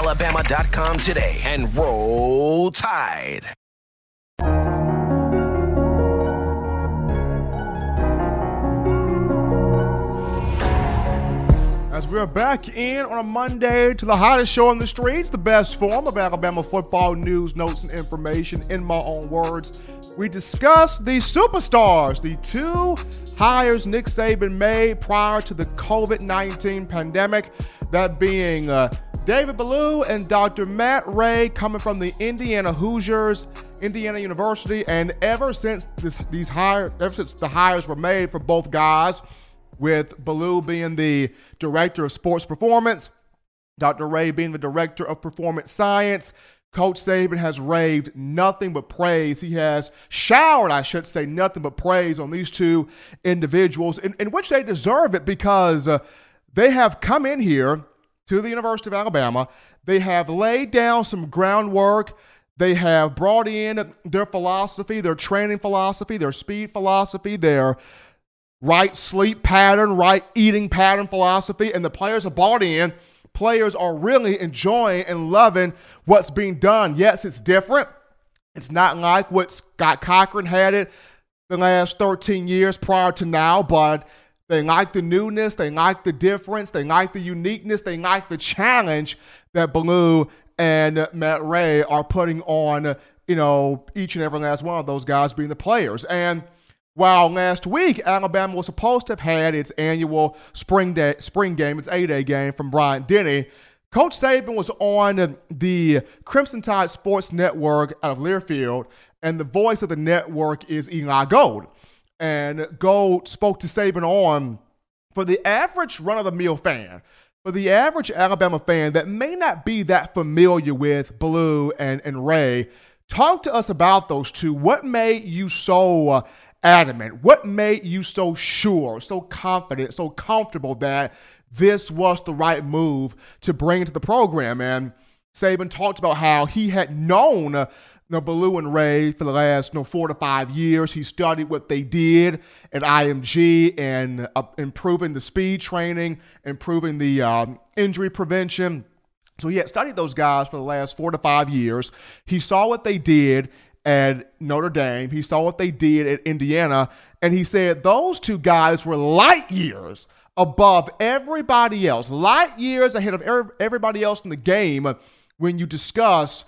alabama.com today and roll tide. As we're back in on a Monday to the hottest show on the streets, the best form of Alabama football news, notes, and information in my own words. We discuss the superstars, the two hires Nick Saban made prior to the COVID 19 pandemic, that being uh, David Ballou and Dr. Matt Rhea coming from the Indiana Hoosiers, Indiana University, and ever since this, these hires, ever since the hires were made for both guys, with Ballou being the director of sports performance, Dr. Rhea being the director of performance science. Coach Saban has raved nothing but praise. He has showered, I should say, nothing but praise on these two individuals, in, in which they deserve it because uh, they have come in here to the University of Alabama. They have laid down some groundwork. They have brought in their philosophy, their training philosophy, their speed philosophy, their right sleep pattern, right eating pattern philosophy, and the players have bought in. Players are really enjoying and loving what's being done. Yes, it's different. It's not like what Scott Cochran had it the last 13 years prior to now, but they like the newness, they like the difference, they like the uniqueness, they like the challenge that Ballou and Matt Rhea are putting on, you know, each and every last one of those guys being the players. And while last week Alabama was supposed to have had its annual spring day, spring game, its A-Day game from Bryant-Denny, Coach Saban was on the Crimson Tide Sports Network out of Learfield, and the voice of the network is Eli Gold. And Gold spoke to Saban on for the average run of the mill fan, for the average Alabama fan that may not be that familiar with Ballou and, and Rhea, talk to us about those two. What made you so adamant? What made you so sure, so confident, so comfortable that this was the right move to bring into the program? And Saban talked about how he had known know, Ballou and Rhea for the last you know, four to five years. He studied what they did at IMG and uh, improving the speed training, improving the um, injury prevention. So he had studied those guys for the last four to five years. He saw what they did at Notre Dame. He saw what they did at Indiana. And he said those two guys were light years above everybody else, light years ahead of everybody else in the game when you discuss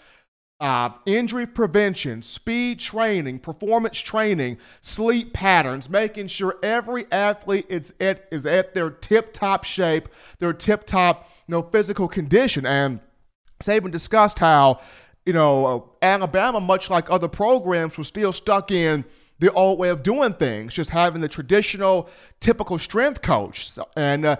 uh, injury prevention, speed training, performance training, sleep patterns, making sure every athlete is at, is at their tip top shape, their tip top you know, physical condition. And Saban discussed how, you know, Alabama, much like other programs, was still stuck in the old way of doing things, just having the traditional, typical strength coach. So, and uh,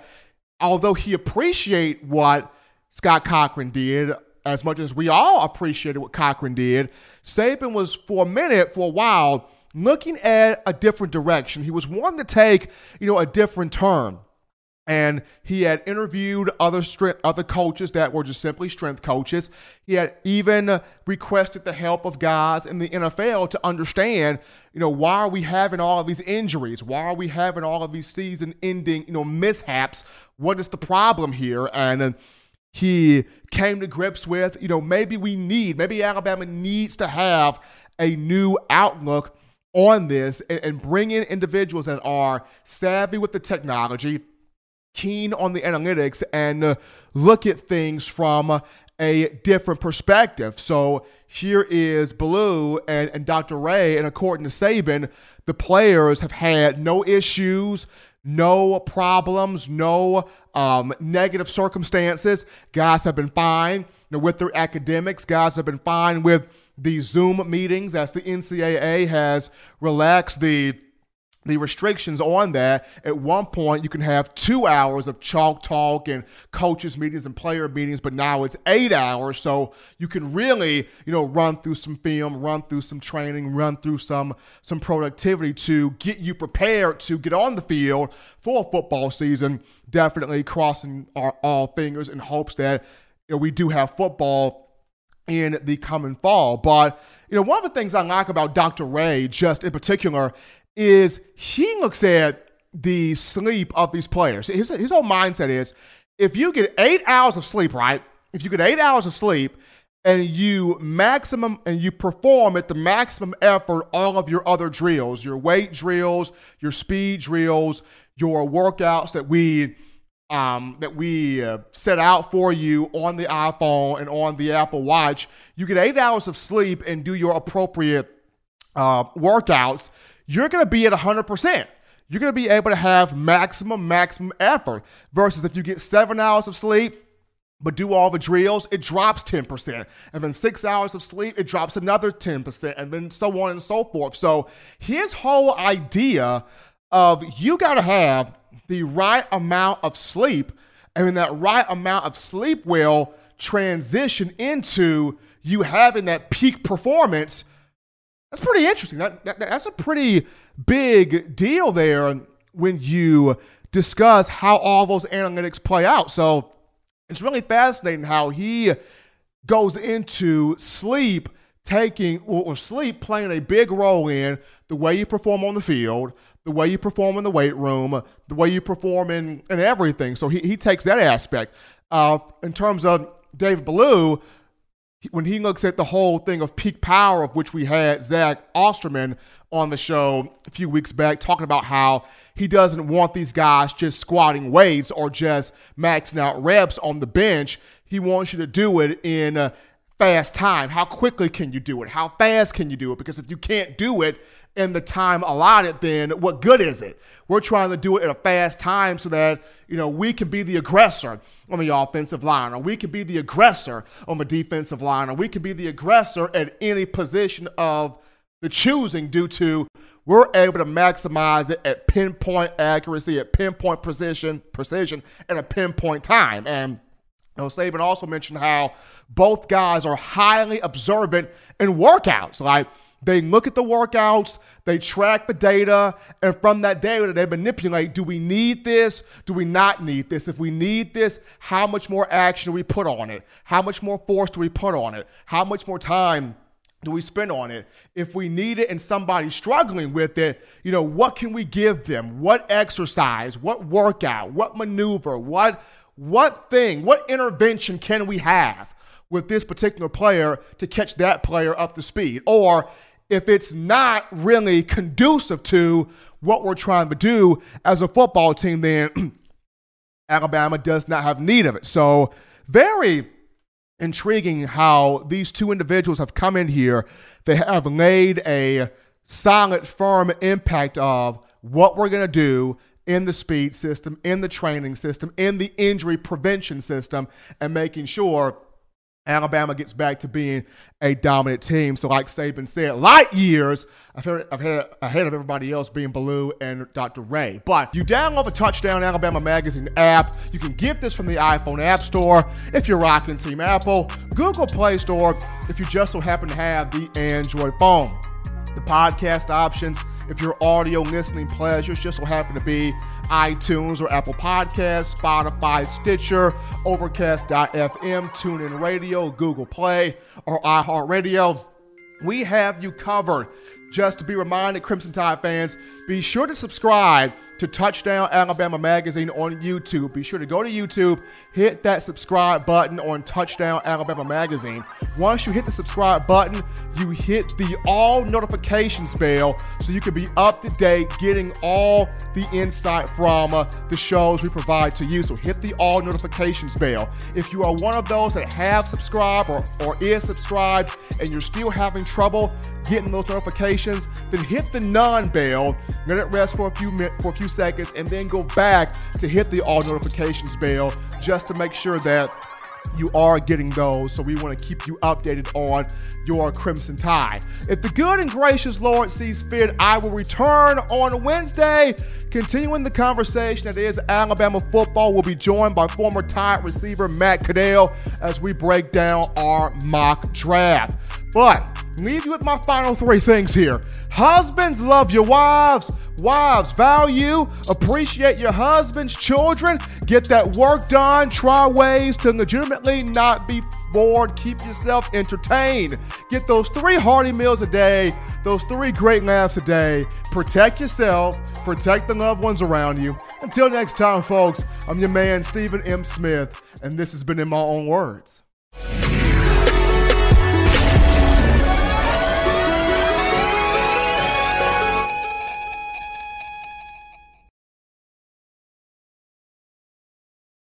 although he appreciate what Scott Cochran did, as much as we all appreciated what Cochran did, Saban was for a minute, for a while, looking at a different direction. He was wanting to take, you know, a different turn. And he had interviewed other strength, other coaches that were just simply strength coaches. He had even requested the help of guys in the NFL to understand, you know, why are we having all of these injuries? Why are we having all of these season-ending, you know, mishaps? What is the problem here? And uh, he came to grips with, you know, maybe we need, maybe Alabama needs to have a new outlook on this and, and bring in individuals that are savvy with the technology, keen on the analytics, and uh, look at things from a different perspective. So here is Ballou and, and Dr. Rhea, and according to Saban, the players have had no issues, no problems, no um, negative circumstances. Guys have been fine you know, with their academics. Guys have been fine with the Zoom meetings as the NCAA has relaxed the the restrictions on that. At one point, you can have two hours of chalk talk and coaches meetings and player meetings, but now it's eight hours. So you can really, you know, run through some film, run through some training, run through some some productivity to get you prepared to get on the field for a football season. Definitely crossing our all fingers in hopes that you know, we do have football in the coming fall. But you know, one of the things I like about Dr. Rhea, just in particular, is he looks at the sleep of these players. His, his whole mindset is if you get eight hours of sleep, right? If you get eight hours of sleep and you maximum and you perform at the maximum effort all of your other drills, your weight drills, your speed drills, your workouts that we um, that we uh, set out for you on the iPhone and on the Apple Watch, you get eight hours of sleep and do your appropriate uh, workouts you're going to be at 100%. You're going to be able to have maximum, maximum effort. Versus if you get seven hours of sleep, but do all the drills, it drops 10%. And then six hours of sleep, it drops another 10%, and then so on and so forth. So his whole idea of you got to have the right amount of sleep, and then that right amount of sleep will transition into you having that peak performance that's pretty interesting. That, that, that's a pretty big deal there when you discuss how all those analytics play out. So it's really fascinating how he goes into sleep taking or sleep playing a big role in the way you perform on the field, the way you perform in the weight room, the way you perform in, in everything. So he, he takes that aspect. Uh, in terms of David Ballou, when he looks at the whole thing of peak power, of which we had Zach Osterman on the show a few weeks back, talking about how he doesn't want these guys just squatting weights or just maxing out reps on the bench. He wants you to do it in uh, fast time. How quickly can you do it? How fast can you do it? Because if you can't do it in the time allotted, then what good is it? We're trying to do it at a fast time so that, you know, we can be the aggressor on the offensive line, or we can be the aggressor on the defensive line, or we can be the aggressor at any position of the choosing due to we're able to maximize it at pinpoint accuracy, at pinpoint precision, precision, and a pinpoint time. And know, Saban also mentioned how both guys are highly observant in workouts. Like they look at the workouts, they track the data, and from that data, they manipulate do we need this? Do we not need this? If we need this, how much more action do we put on it? How much more force do we put on it? How much more time do we spend on it? If we need it and somebody's struggling with it, you know, what can we give them? What exercise? What workout? What maneuver? What what thing? What intervention can we have with this particular player to catch that player up to speed? Or if it's not really conducive to what we're trying to do as a football team, then Alabama does not have need of it. So, very intriguing how these two individuals have come in here. They have laid a solid, firm impact of what we're going to do in the speed system, in the training system, in the injury prevention system, and making sure Alabama gets back to being a dominant team. So, like Saban said, light years ahead, ahead of everybody else being Ballou and Dr. Rhea. But you download the Touchdown Alabama Magazine app. You can get this from the iPhone App Store if you're rocking Team Apple, Google Play Store if you just so happen to have the Android phone. The podcast options if your audio listening pleasures just so happen to be iTunes or Apple Podcasts, Spotify, Stitcher, Overcast.fm, TuneIn Radio, Google Play, or iHeartRadio, we have you covered. Just to be reminded, Crimson Tide fans, be sure to subscribe to Touchdown Alabama Magazine on YouTube. Be sure to go to YouTube, hit that subscribe button on Touchdown Alabama Magazine. Once you hit the subscribe button, you hit the all notifications bell so you can be up to date getting all the insight from uh, the shows we provide to you. So hit the all notifications bell. If you are one of those that have subscribed or, or is subscribed and you're still having trouble, getting those notifications, then hit the none bell, let it rest for a few minutes, for a few seconds, and then go back to hit the all notifications bell just to make sure that you are getting those. So we want to keep you updated on your Crimson Tide. If the good and gracious Lord sees fit, I will return on Wednesday, continuing the conversation that is Alabama football. We'll be joined by former Tide receiver Matt Caddell as we break down our mock draft. But leave you with my final three things here. Husbands, love your wives. Wives, value, appreciate your husband's children. Get that work done. Try ways to legitimately not be bored. Keep yourself entertained. Get those three hearty meals a day, those three great laughs a day. Protect yourself, protect the loved ones around you. Until next time, folks, I'm your man, Stephen M. Smith, and this has been In My Own Words.